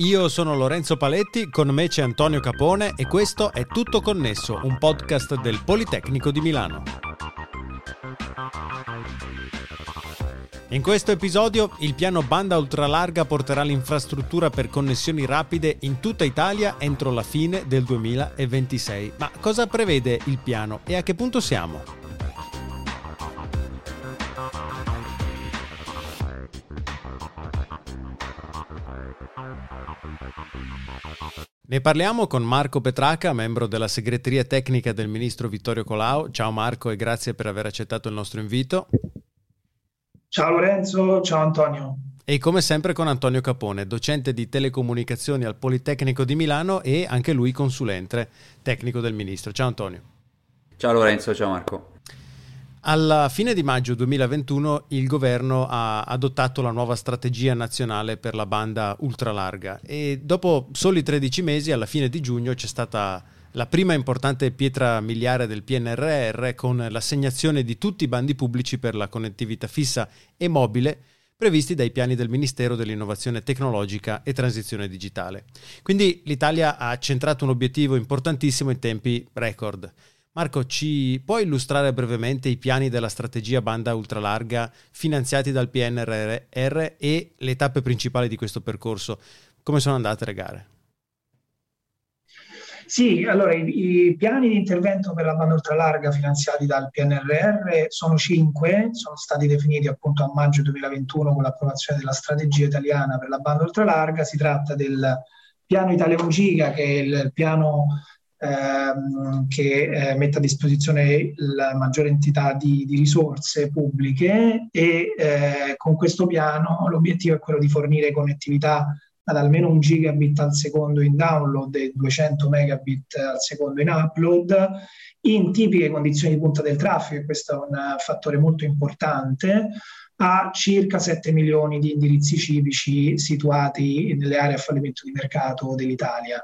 Io sono Lorenzo Paletti, con me c'è Antonio Capone e questo è Tutto Connesso, un podcast del Politecnico di Milano. In questo episodio il piano banda ultralarga porterà l'infrastruttura per connessioni rapide in tutta Italia entro la fine del 2026. Ma cosa prevede il piano e a che punto siamo? Ne parliamo con Marco Petraca, membro della segreteria tecnica del ministro Vittorio Colau. Ciao Marco e grazie per aver accettato il nostro invito. Ciao Lorenzo, ciao Antonio. E come sempre con Antonio Capone, docente di telecomunicazioni al Politecnico di Milano e anche lui consulente tecnico del ministro. Ciao Antonio. Ciao Lorenzo, ciao Marco. Alla fine di maggio 2021 il governo ha adottato la nuova strategia nazionale per la banda ultralarga e dopo soli 13 mesi, alla fine di giugno, c'è stata la prima importante pietra miliare del PNRR con l'assegnazione di tutti i bandi pubblici per la connettività fissa e mobile previsti dai piani del Ministero dell'Innovazione Tecnologica e Transizione Digitale. Quindi l'Italia ha centrato un obiettivo importantissimo in tempi record. Marco, ci puoi illustrare brevemente i piani della strategia banda ultralarga finanziati dal PNRR e le tappe principali di questo percorso? Come sono andate le gare? Sì, allora i, i, piani di intervento per la banda ultralarga finanziati dal PNRR sono cinque, sono stati definiti appunto a maggio 2021 con l'approvazione della strategia italiana per la banda ultralarga. Si tratta del piano Italia 1 Giga, che è il piano ehm, che eh, mette a disposizione la maggiore entità di, di risorse pubbliche e eh, con questo piano l'obiettivo è quello di fornire connettività ad almeno un gigabit al secondo in download e 200 megabit al secondo in upload in tipiche condizioni di punta del traffico, e questo è un fattore molto importante, a circa 7 milioni di indirizzi civici situati nelle aree a fallimento di mercato dell'Italia.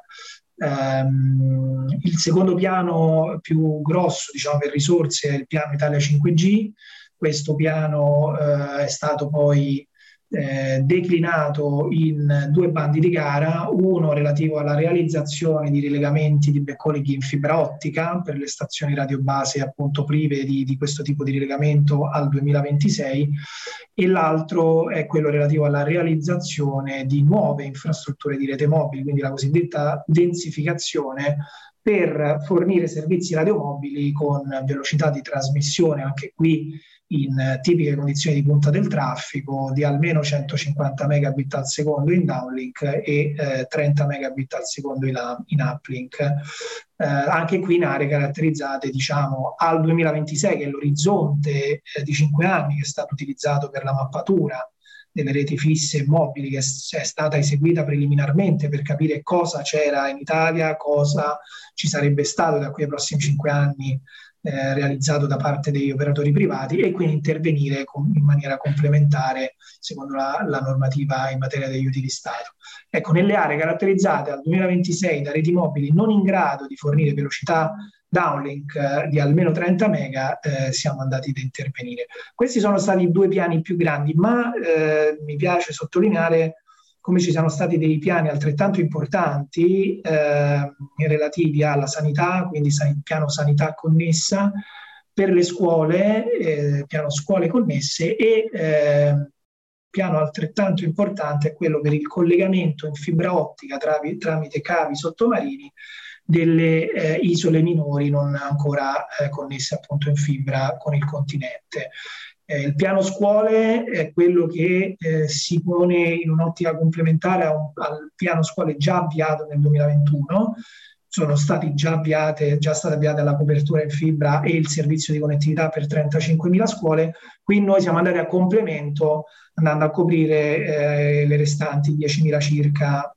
Um, il secondo piano più grosso diciamo, per risorse è il piano Italia 5G. Questo piano uh, è stato poi eh, declinato in due bandi di gara, uno relativo alla realizzazione di rilegamenti di backhauling in fibra ottica per le stazioni radiobase appunto prive di, di questo tipo di rilegamento al 2026 e l'altro è quello relativo alla realizzazione di nuove infrastrutture di rete mobile, quindi la cosiddetta densificazione per fornire servizi radiomobili con velocità di trasmissione anche qui in tipiche condizioni di punta del traffico di almeno 150 megabit al secondo in downlink e eh, 30 megabit al secondo in, in uplink. Eh, anche qui in aree caratterizzate diciamo al 2026 che è l'orizzonte eh, di 5 anni che è stato utilizzato per la mappatura delle reti fisse e mobili che è stata eseguita preliminarmente per capire cosa c'era in Italia, cosa ci sarebbe stato da qui ai prossimi cinque anni eh, realizzato da parte degli operatori privati e quindi intervenire con, in maniera complementare secondo la, la, normativa in materia degli aiuti di Stato. Ecco, nelle aree caratterizzate al 2026 da reti mobili non in grado di fornire velocità downlink eh, di almeno 30 mega eh, siamo andati ad intervenire. Questi sono stati i due piani più grandi, ma eh, mi piace sottolineare come ci siano stati dei piani altrettanto importanti eh, relativi alla sanità, quindi san- piano sanità connessa per le scuole, eh, piano scuole connesse e eh, piano altrettanto importante è quello per il collegamento in fibra ottica travi- tramite cavi sottomarini delle eh, isole minori non ancora eh, connesse appunto in fibra con il continente. Eh, il piano scuole è quello che eh, si pone in un'ottica complementare un, al piano scuole già avviato nel 2021. Sono stati già avviate, già state avviate la copertura in fibra e il servizio di connettività per 35.000 scuole. Qui noi siamo andati a complemento andando a coprire eh, le restanti 10.000 circa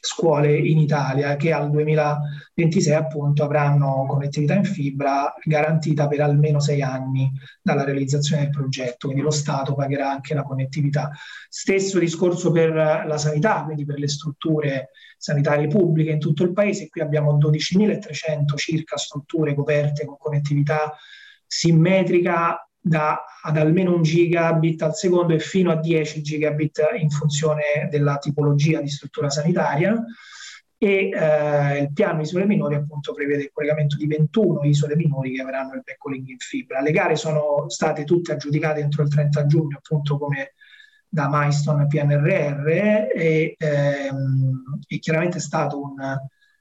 scuole in Italia che al 2026 appunto avranno connettività in fibra garantita per almeno sei anni dalla realizzazione del progetto, quindi lo Stato pagherà anche la connettività. Stesso discorso per la sanità, quindi per le strutture sanitarie pubbliche in tutto il paese, qui abbiamo 12.300 circa strutture coperte con connettività simmetrica da, ad almeno un gigabit al secondo e fino a 10 gigabit in funzione della tipologia di struttura sanitaria e eh, il piano isole minori appunto prevede il collegamento di 21 isole minori che avranno il backhauling in fibra. Le gare sono state tutte aggiudicate entro il 30 giugno appunto come da Milestone PNRR e, ehm, e chiaramente è stato un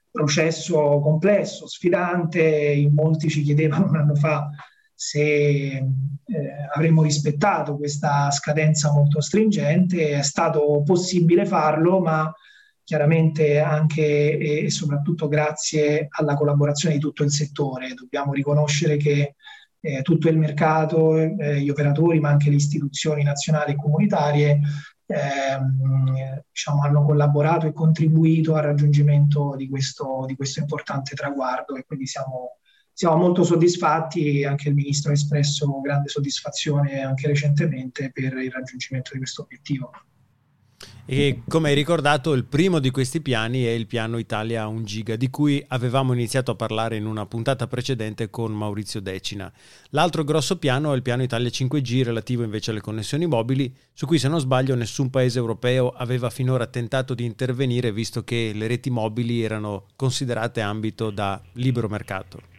processo complesso, sfidante, in molti ci chiedevano un anno fa se eh, avremmo rispettato questa scadenza molto stringente, è stato possibile farlo, ma chiaramente anche e soprattutto grazie alla collaborazione di tutto il settore. Dobbiamo riconoscere che eh, tutto il mercato, eh, gli operatori, ma anche le istituzioni nazionali e comunitarie ehm, diciamo, hanno collaborato e contribuito al raggiungimento di questo, di questo importante traguardo e quindi siamo siamo molto soddisfatti, anche il Ministro ha espresso grande soddisfazione anche recentemente per il raggiungimento di questo obiettivo. E come hai ricordato, il primo di questi piani è il piano Italia 1 giga, di cui avevamo iniziato a parlare in una puntata precedente con Maurizio Decina. L'altro grosso piano è il piano Italia 5G, relativo invece alle connessioni mobili, su cui se non sbaglio nessun paese europeo aveva finora tentato di intervenire, visto che le reti mobili erano considerate ambito da libero mercato.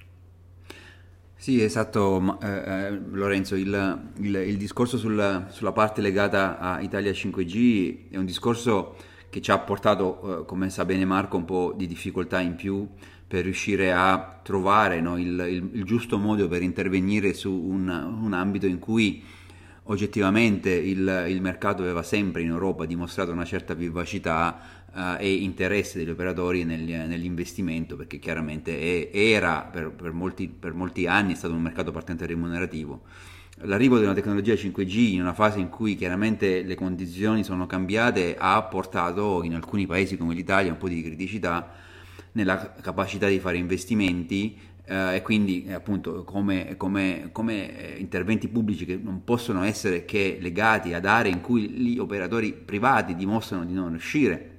Sì, esatto, eh, eh, Lorenzo, il, il, il discorso sul, sulla parte legata a Italia 5G è un discorso che ci ha portato, eh, come sa bene Marco, un po' di difficoltà in più per riuscire a trovare no, il, il, giusto modo per intervenire su un, un ambito in cui oggettivamente il, mercato aveva sempre in Europa dimostrato una certa vivacità uh, e interesse degli operatori negli, nell'investimento perché chiaramente è, era per, per, molti, per molti anni stato un mercato partente remunerativo. L'arrivo della tecnologia 5G in una fase in cui chiaramente le condizioni sono cambiate ha portato in alcuni paesi come l'Italia un po' di criticità nella capacità di fare investimenti eh, e quindi eh, appunto come, come, come, interventi pubblici che non possono essere che legati ad aree in cui gli operatori privati dimostrano di non riuscire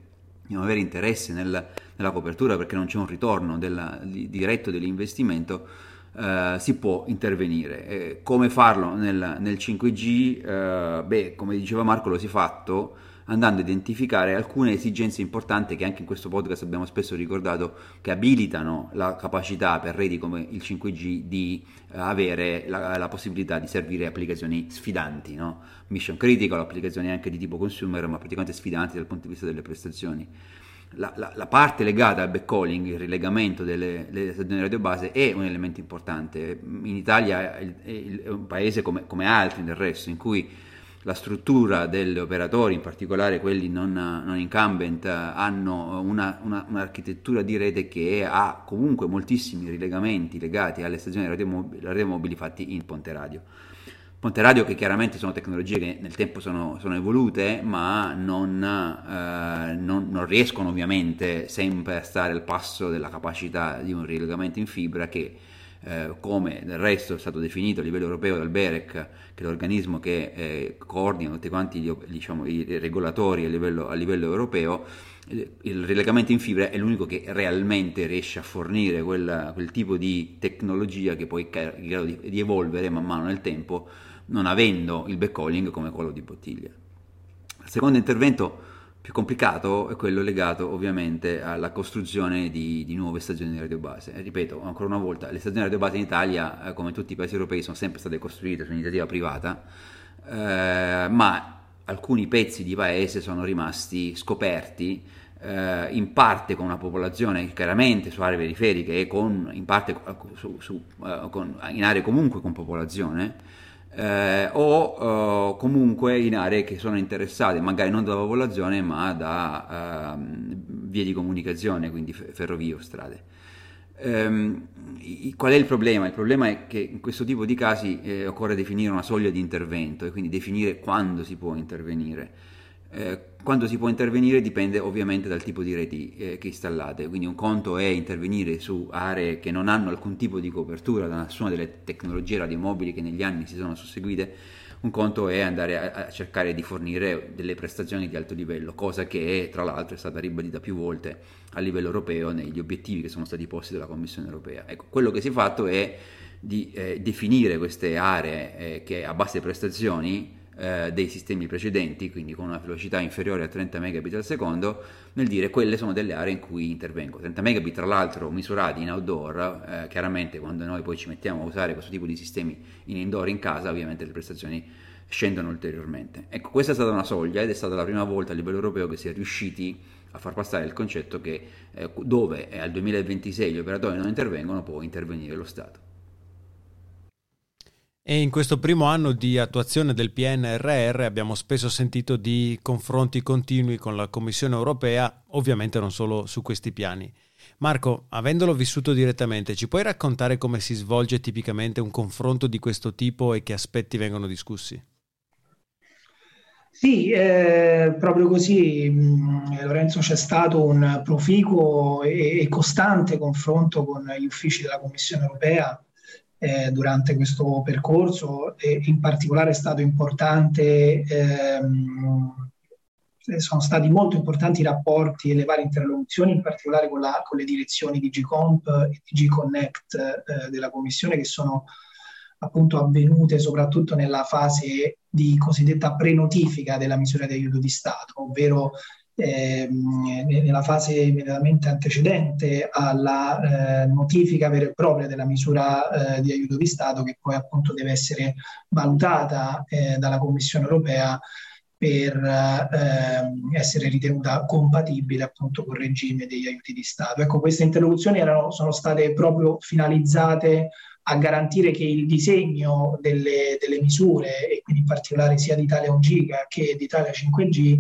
non avere interesse nel, nella copertura perché non c'è un ritorno della, di, diretto dell'investimento, eh, si può intervenire. Eh, come farlo nel, nel 5G? Eh, beh, come diceva Marco, lo si è fatto andando a identificare alcune esigenze importanti che anche in questo podcast abbiamo spesso ricordato che abilitano la capacità per reti come il 5G di eh, avere la, la, possibilità di servire applicazioni sfidanti, no? mission critical, applicazioni anche di tipo consumer ma praticamente sfidanti dal punto di vista delle prestazioni. La, la, la, parte legata al backcalling, il rilegamento delle, delle stazioni radio base è un elemento importante. In Italia è, è un paese come, come altri del resto in cui la struttura degli operatori, in particolare quelli non, non incumbent, hanno una, una, un'architettura di rete che ha comunque moltissimi rilegamenti legati alle stazioni radiomobili, fatti in ponte radio. Ponte radio che chiaramente sono tecnologie che nel tempo sono, sono evolute, ma non, eh, non, non, riescono ovviamente sempre a stare al passo della capacità di un rilegamento in fibra che eh, come del resto è stato definito a livello europeo dal BEREC, che è l'organismo che eh, coordina tutti quanti gli, diciamo, i regolatori a livello, a livello europeo, il rilegamento in fibra è l'unico che realmente riesce a fornire quel, quel tipo di tecnologia che poi è in grado di, di, evolvere man mano nel tempo, non avendo il backhauling come quello di bottiglia. Il secondo intervento più complicato è quello legato ovviamente alla costruzione di, di nuove stazioni di radiobase. Ripeto ancora una volta, le stazioni di radiobase in Italia, eh, come tutti i paesi europei, sono sempre state costruite su iniziativa privata, eh, ma alcuni pezzi di paese sono rimasti scoperti eh, in parte con una popolazione chiaramente su aree periferiche e con, in parte su, su, uh, con, in aree comunque con popolazione eh, o eh, comunque in aree che sono interessate magari non dalla popolazione ma da eh, vie di comunicazione, quindi ferrovie o strade. Ehm, qual è il problema? Il problema è che in questo tipo di casi eh, occorre definire una soglia di intervento e quindi definire quando si può intervenire. Quando si può intervenire dipende ovviamente dal tipo di reti eh, che installate, quindi un conto è intervenire su aree che non hanno alcun tipo di copertura da nessuna delle tecnologie radiomobili che negli anni si sono susseguite, un conto è andare a, a cercare di fornire delle prestazioni di alto livello, cosa che tra l'altro è stata ribadita più volte a livello europeo negli obiettivi che sono stati posti dalla Commissione europea. Ecco, quello che si è fatto è di eh, definire queste aree eh, che a basse prestazioni eh, dei sistemi precedenti, quindi con una velocità inferiore a 30 megabit al secondo, nel dire quelle sono delle aree in cui intervengo. 30 megabit tra l'altro misurati in outdoor, eh, chiaramente quando noi poi ci mettiamo a usare questo tipo di sistemi in indoor in casa, ovviamente le prestazioni scendono ulteriormente. Ecco, questa è stata una soglia ed è stata la prima volta a livello europeo che si è riusciti a far passare il concetto che eh, dove al 2026 gli operatori non intervengono può intervenire lo Stato. E in questo primo anno di attuazione del PNRR abbiamo spesso sentito di confronti continui con la Commissione europea, ovviamente non solo su questi piani. Marco, avendolo vissuto direttamente, ci puoi raccontare come si svolge tipicamente un confronto di questo tipo e che aspetti vengono discussi? Sì, eh, proprio così, mh, Lorenzo, c'è stato un proficuo e costante confronto con gli uffici della Commissione europea eh, durante questo percorso e in particolare è stato importante, ehm, sono stati molto importanti i rapporti e le varie interlocuzioni, in particolare con, la, con le direzioni di Gcomp e di Gconnect eh, della Commissione che sono appunto avvenute soprattutto nella fase di cosiddetta prenotifica della misura di aiuto di Stato, ovvero ehm, nella fase immediatamente antecedente alla eh, notifica vera e propria della misura eh, di aiuto di Stato che poi appunto deve essere valutata eh, dalla Commissione europea per ehm, essere ritenuta compatibile appunto con il regime degli aiuti di Stato. Ecco, queste interlocuzioni erano, sono state proprio finalizzate a garantire che il disegno delle, delle misure, e quindi in particolare sia di Italia 1 Giga che di Italia 5G,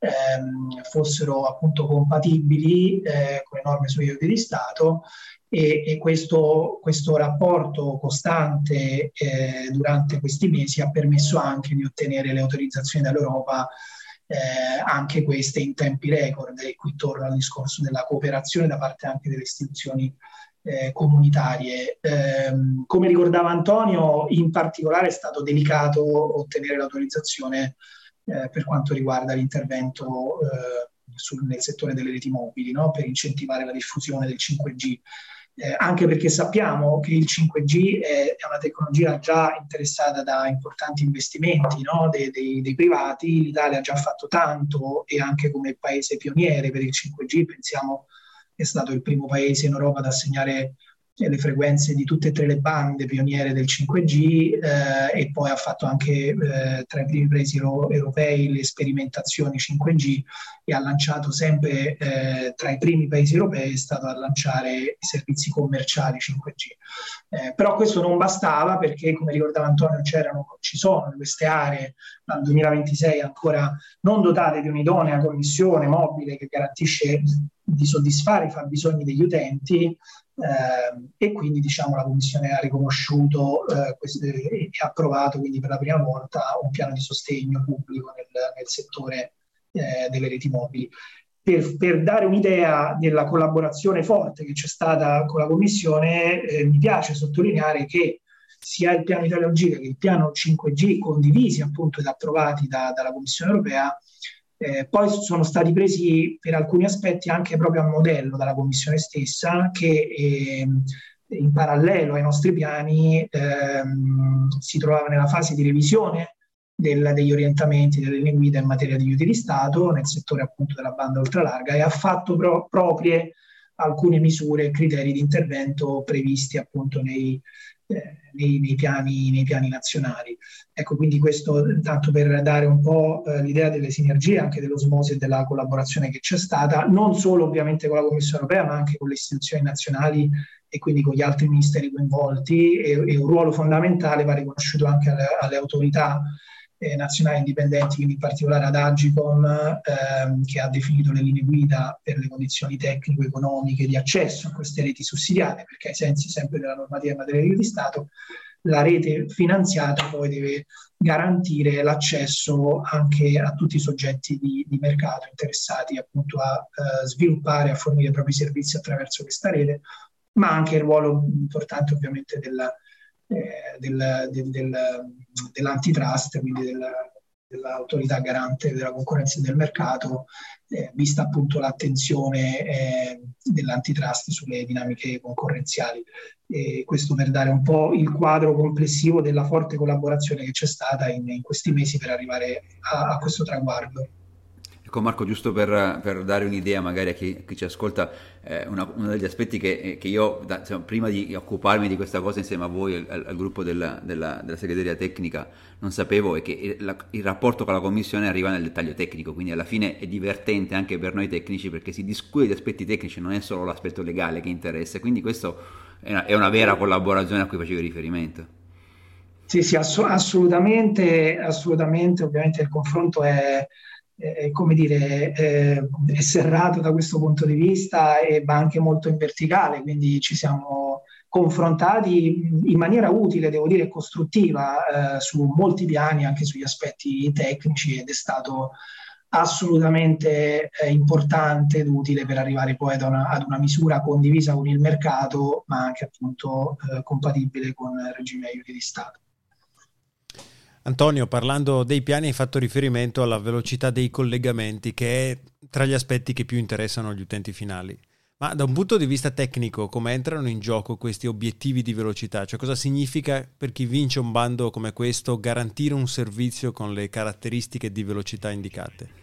ehm, fossero appunto compatibili eh, con le norme sugli aiuti di Stato e, e questo, questo, rapporto costante eh, durante questi mesi ha permesso anche di ottenere le autorizzazioni dall'Europa eh, anche queste in tempi record e qui torno al discorso della cooperazione da parte anche delle istituzioni eh, comunitarie. Eh, come ricordava Antonio, in particolare è stato delicato ottenere l'autorizzazione eh, per quanto riguarda l'intervento eh, sul, nel settore delle reti mobili, no? per incentivare la diffusione del 5G. Eh, anche perché sappiamo che il 5G è, una tecnologia già interessata da importanti investimenti no? dei, dei, dei, privati, l'Italia ha già fatto tanto e anche come paese pioniere per il 5G, pensiamo che è stato il primo paese in Europa ad assegnare le frequenze di tutte e tre le bande pioniere del 5G eh, e poi ha fatto anche eh, tra i primi paesi europei le sperimentazioni 5G e ha lanciato sempre eh, tra i primi paesi europei è stato a lanciare i servizi commerciali 5G. Eh, però questo non bastava perché come ricordava Antonio ci sono queste aree dal 2026 ancora non dotate di un'idonea connessione mobile che garantisce di soddisfare i fabbisogni degli utenti eh, e quindi diciamo, la Commissione ha riconosciuto eh, e ha approvato quindi per la prima volta un piano di sostegno pubblico nel, nel settore eh, delle reti mobili. Per, per, dare un'idea della collaborazione forte che c'è stata con la Commissione, eh, mi piace sottolineare che sia il piano Italia Giga che il piano 5G condivisi appunto ed approvati da, dalla Commissione europea eh, poi sono stati presi per alcuni aspetti anche proprio a modello dalla Commissione stessa che eh, in parallelo ai nostri piani ehm, si trovava nella fase di revisione del, degli orientamenti delle linee guida in materia di aiuti di Stato nel settore appunto della banda ultralarga e ha fatto pro- proprie alcune misure e criteri di intervento previsti appunto nei, eh, nei, nei, piani, nei, piani, nazionali. Ecco, quindi questo tanto per dare un po' eh, l'idea delle sinergie, anche dell'osmosi e della collaborazione che c'è stata, non solo ovviamente con la Commissione europea, ma anche con le istituzioni nazionali e quindi con gli altri ministeri coinvolti e, e un ruolo fondamentale va riconosciuto anche alle, alle autorità eh, nazionali indipendenti, quindi in particolare ad Agicom, ehm, che ha definito le linee guida per le condizioni tecnico-economiche di accesso a queste reti sussidiate, perché ai sensi sempre della normativa in materia di Stato, la rete finanziata poi deve garantire l'accesso anche a tutti i soggetti di, di mercato interessati appunto a uh, sviluppare, a fornire i propri servizi attraverso questa rete, ma anche il ruolo importante ovviamente della, eh, del, del, del, dell'antitrust, quindi del, dell'autorità garante della concorrenza e del mercato, eh, vista appunto l'attenzione eh, dell'antitrust sulle dinamiche concorrenziali. E questo per dare un po' il quadro complessivo della forte collaborazione che c'è stata in, in questi mesi per arrivare a, a questo traguardo. Ecco Marco, giusto per, per, dare un'idea magari a chi, chi ci ascolta, eh, una, uno degli aspetti che, eh, che io, da, insomma, prima di occuparmi di questa cosa insieme a voi, al, al gruppo della, della, della, segreteria tecnica, non sapevo è che il, la, il, rapporto con la commissione arriva nel dettaglio tecnico, quindi alla fine è divertente anche per noi tecnici perché si discute di aspetti tecnici, non è solo l'aspetto legale che interessa, quindi questo è è una vera collaborazione a cui facevi riferimento. Sì, sì, ass- assolutamente, assolutamente, ovviamente il confronto è eh, come dire, eh, è serrato da questo punto di vista e va anche molto in verticale, quindi ci siamo confrontati in maniera utile, devo dire costruttiva, eh, su molti piani, anche sugli aspetti tecnici ed è stato assolutamente eh, importante ed utile per arrivare poi ad una, ad una, misura condivisa con il mercato, ma anche appunto eh, compatibile con il regime aiuti di Stato. Antonio, parlando dei piani hai fatto riferimento alla velocità dei collegamenti, che è tra gli aspetti che più interessano gli utenti finali. Ma da un punto di vista tecnico, come entrano in gioco questi obiettivi di velocità? Cioè cosa significa per chi vince un bando come questo garantire un servizio con le caratteristiche di velocità indicate?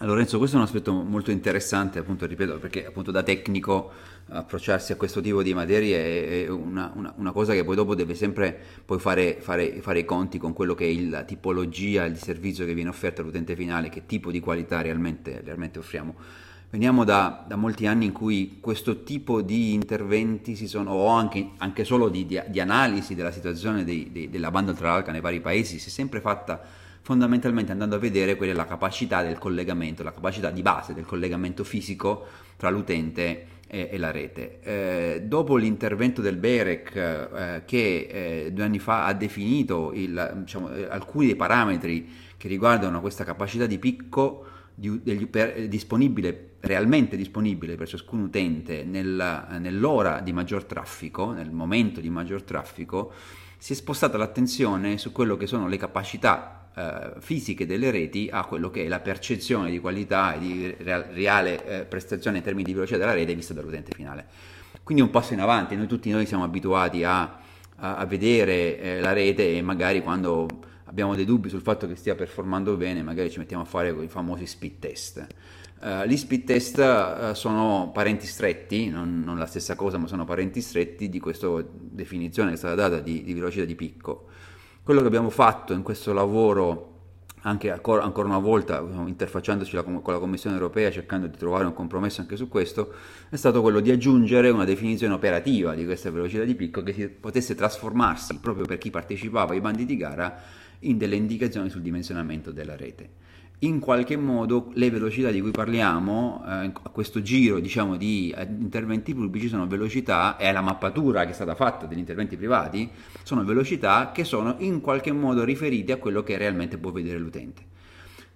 Lorenzo, questo è un aspetto molto interessante, appunto, ripeto, perché appunto da tecnico approcciarsi a questo tipo di materie è una, una, una cosa che poi dopo deve sempre poi fare, fare, fare, i conti con quello che è la tipologia, il servizio che viene offerto all'utente finale, che tipo di qualità realmente, realmente offriamo. Veniamo da, da, molti anni in cui questo tipo di interventi si sono, o anche, anche solo di, di, di, analisi della situazione dei, dei, della banda ultralarga nei vari paesi, si è sempre fatta fondamentalmente andando a vedere quella è la capacità del collegamento, la capacità di base del collegamento fisico tra l'utente e, e la rete. Eh, dopo l'intervento del BEREC eh, che eh, due anni fa ha definito il, diciamo, eh, alcuni dei parametri che riguardano questa capacità di picco di, degli, per, disponibile, realmente disponibile per ciascun utente nel, nell'ora di maggior traffico, nel momento di maggior traffico, si è spostata l'attenzione su quello che sono le capacità eh, fisiche delle reti a quello che è la percezione di qualità e di reale eh, prestazione in termini di velocità della rete vista dall'utente finale. Quindi un passo in avanti, noi tutti noi siamo abituati a, a, vedere eh, la rete e magari quando abbiamo dei dubbi sul fatto che stia performando bene, magari ci mettiamo a fare i famosi speed test. Uh, gli speed test uh, sono parenti stretti, non, non, la stessa cosa, ma sono parenti stretti di questa definizione che è stata data di, di velocità di picco. Quello che abbiamo fatto in questo lavoro, anche ancora, una volta interfacciandoci con la Commissione europea, cercando di trovare un compromesso anche su questo, è stato quello di aggiungere una definizione operativa di questa velocità di picco che si potesse trasformarsi proprio per chi partecipava ai bandi di gara in delle indicazioni sul dimensionamento della rete in qualche modo le velocità di cui parliamo eh, a questo giro diciamo, di eh, interventi pubblici sono velocità e la mappatura che è stata fatta degli interventi privati sono velocità che sono in qualche modo riferite a quello che realmente può vedere l'utente.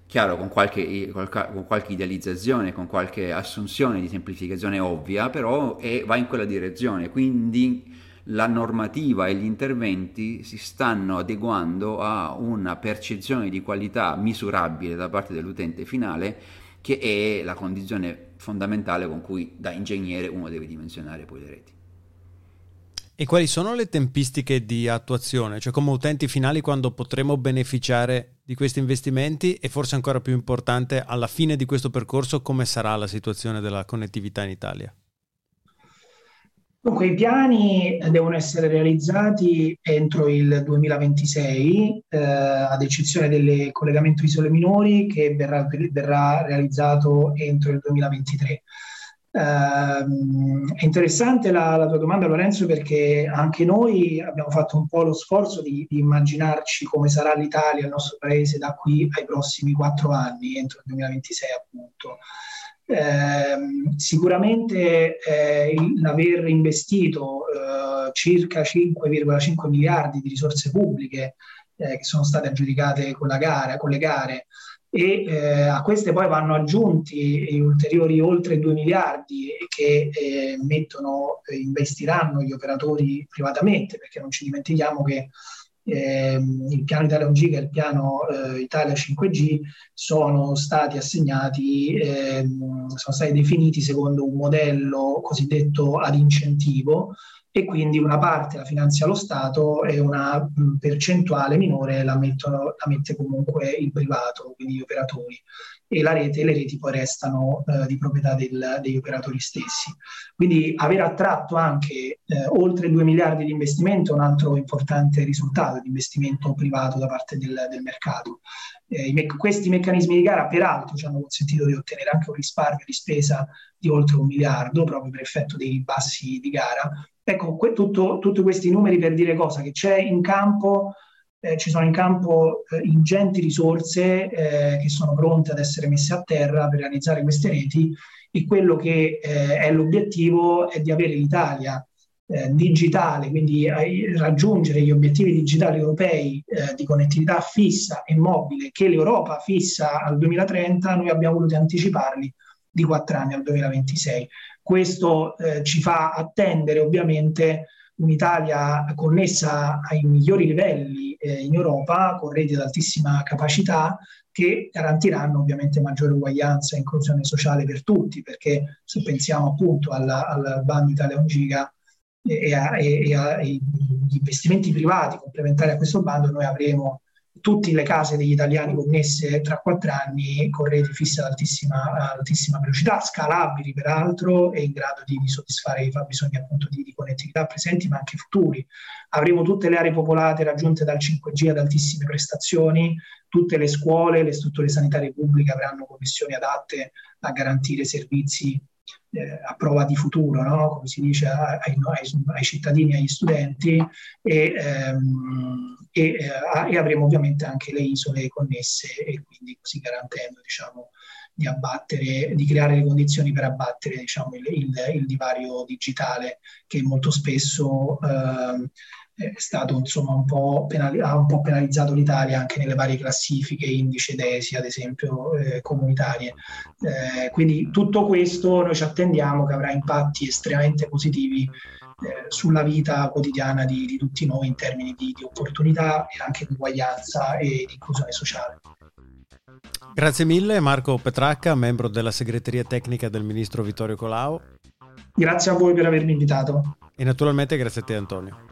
Chiaro, con qualche, con qualche idealizzazione, con qualche assunzione di semplificazione ovvia, però è, va in quella direzione, quindi la normativa e gli interventi si stanno adeguando a una percezione di qualità misurabile da parte dell'utente finale che è la condizione fondamentale con cui da ingegnere uno deve dimensionare poi le reti. E quali sono le tempistiche di attuazione? Cioè come utenti finali quando potremo beneficiare di questi investimenti e forse ancora più importante alla fine di questo percorso come sarà la situazione della connettività in Italia? Dunque, i piani devono essere realizzati entro il 2026, eh, ad eccezione del collegamento isole minori che verrà, verrà realizzato entro il 2023. È interessante la, la, tua domanda Lorenzo perché anche noi abbiamo fatto un po' lo sforzo di, di, immaginarci come sarà l'Italia, il nostro paese da qui ai prossimi quattro anni, entro il 2026 appunto. Eh, sicuramente eh, l'aver investito eh, circa 5,5 miliardi di risorse pubbliche eh, che sono state aggiudicate con, la gara, con le gare e eh, a queste poi vanno aggiunti ulteriori oltre 2 miliardi che eh, mettono, investiranno gli operatori privatamente perché non ci dimentichiamo che eh, il piano Italia 1 Giga e il piano eh, Italia 5G sono stati assegnati, eh, sono stati definiti secondo un modello cosiddetto ad incentivo e quindi una parte la finanzia lo Stato e una percentuale minore la, mettono, la mette comunque il privato, quindi gli operatori e la rete, le reti poi restano eh, di proprietà del, degli operatori stessi. Quindi aver attratto anche eh, oltre 2 miliardi di investimento è un altro importante risultato di investimento privato da parte del, del mercato. Eh, me- questi meccanismi di gara peraltro ci hanno consentito di ottenere anche un risparmio di spesa di oltre un miliardo proprio per effetto dei ribassi di gara. Ecco, que- tutto, tutti questi numeri per dire cosa? Che c'è in campo eh, ci sono in campo eh, ingenti risorse eh, che sono pronte ad essere messe a terra per realizzare queste reti e quello che eh, è l'obiettivo è di avere l'Italia eh, digitale, quindi raggiungere gli obiettivi digitali europei eh, di connettività fissa e mobile che l'Europa fissa al 2030, noi abbiamo voluto anticiparli di quattro anni al 2026. Questo ci fa attendere ovviamente un'Italia connessa ai migliori livelli eh, in Europa, con reti ad altissima capacità, che garantiranno ovviamente maggiore uguaglianza e inclusione sociale per tutti, perché se pensiamo appunto alla, al bando Italia 1 giga e, agli investimenti privati complementari a questo bando, noi avremo tutte le case degli italiani connesse tra quattro anni con reti fisse ad altissima, altissima, velocità, scalabili peraltro e in grado di, di soddisfare i fabbisogni appunto di, di, connettività presenti ma anche futuri. Avremo tutte le aree popolate raggiunte dal 5G ad altissime prestazioni, tutte le scuole, le strutture sanitarie pubbliche avranno connessioni adatte a garantire servizi eh, a prova di futuro, no? come si dice ai, ai, ai cittadini, agli studenti e, ehm, e, eh, e, avremo ovviamente anche le isole connesse e quindi così garantendo diciamo, di, abbattere, di creare le condizioni per abbattere diciamo, il, il, il divario digitale che molto spesso eh, è stato insomma un po', penali- ha un po' penalizzato l'Italia anche nelle varie classifiche, indice DESI ad esempio eh, comunitarie. Eh, quindi tutto questo noi ci attendiamo che avrà impatti estremamente positivi eh, sulla vita quotidiana di, di, tutti noi in termini di, di opportunità e anche di uguaglianza e di inclusione sociale. Grazie mille Marco Petracca, membro della segreteria tecnica del ministro Vittorio Colau. Grazie a voi per avermi invitato. E naturalmente grazie a te Antonio.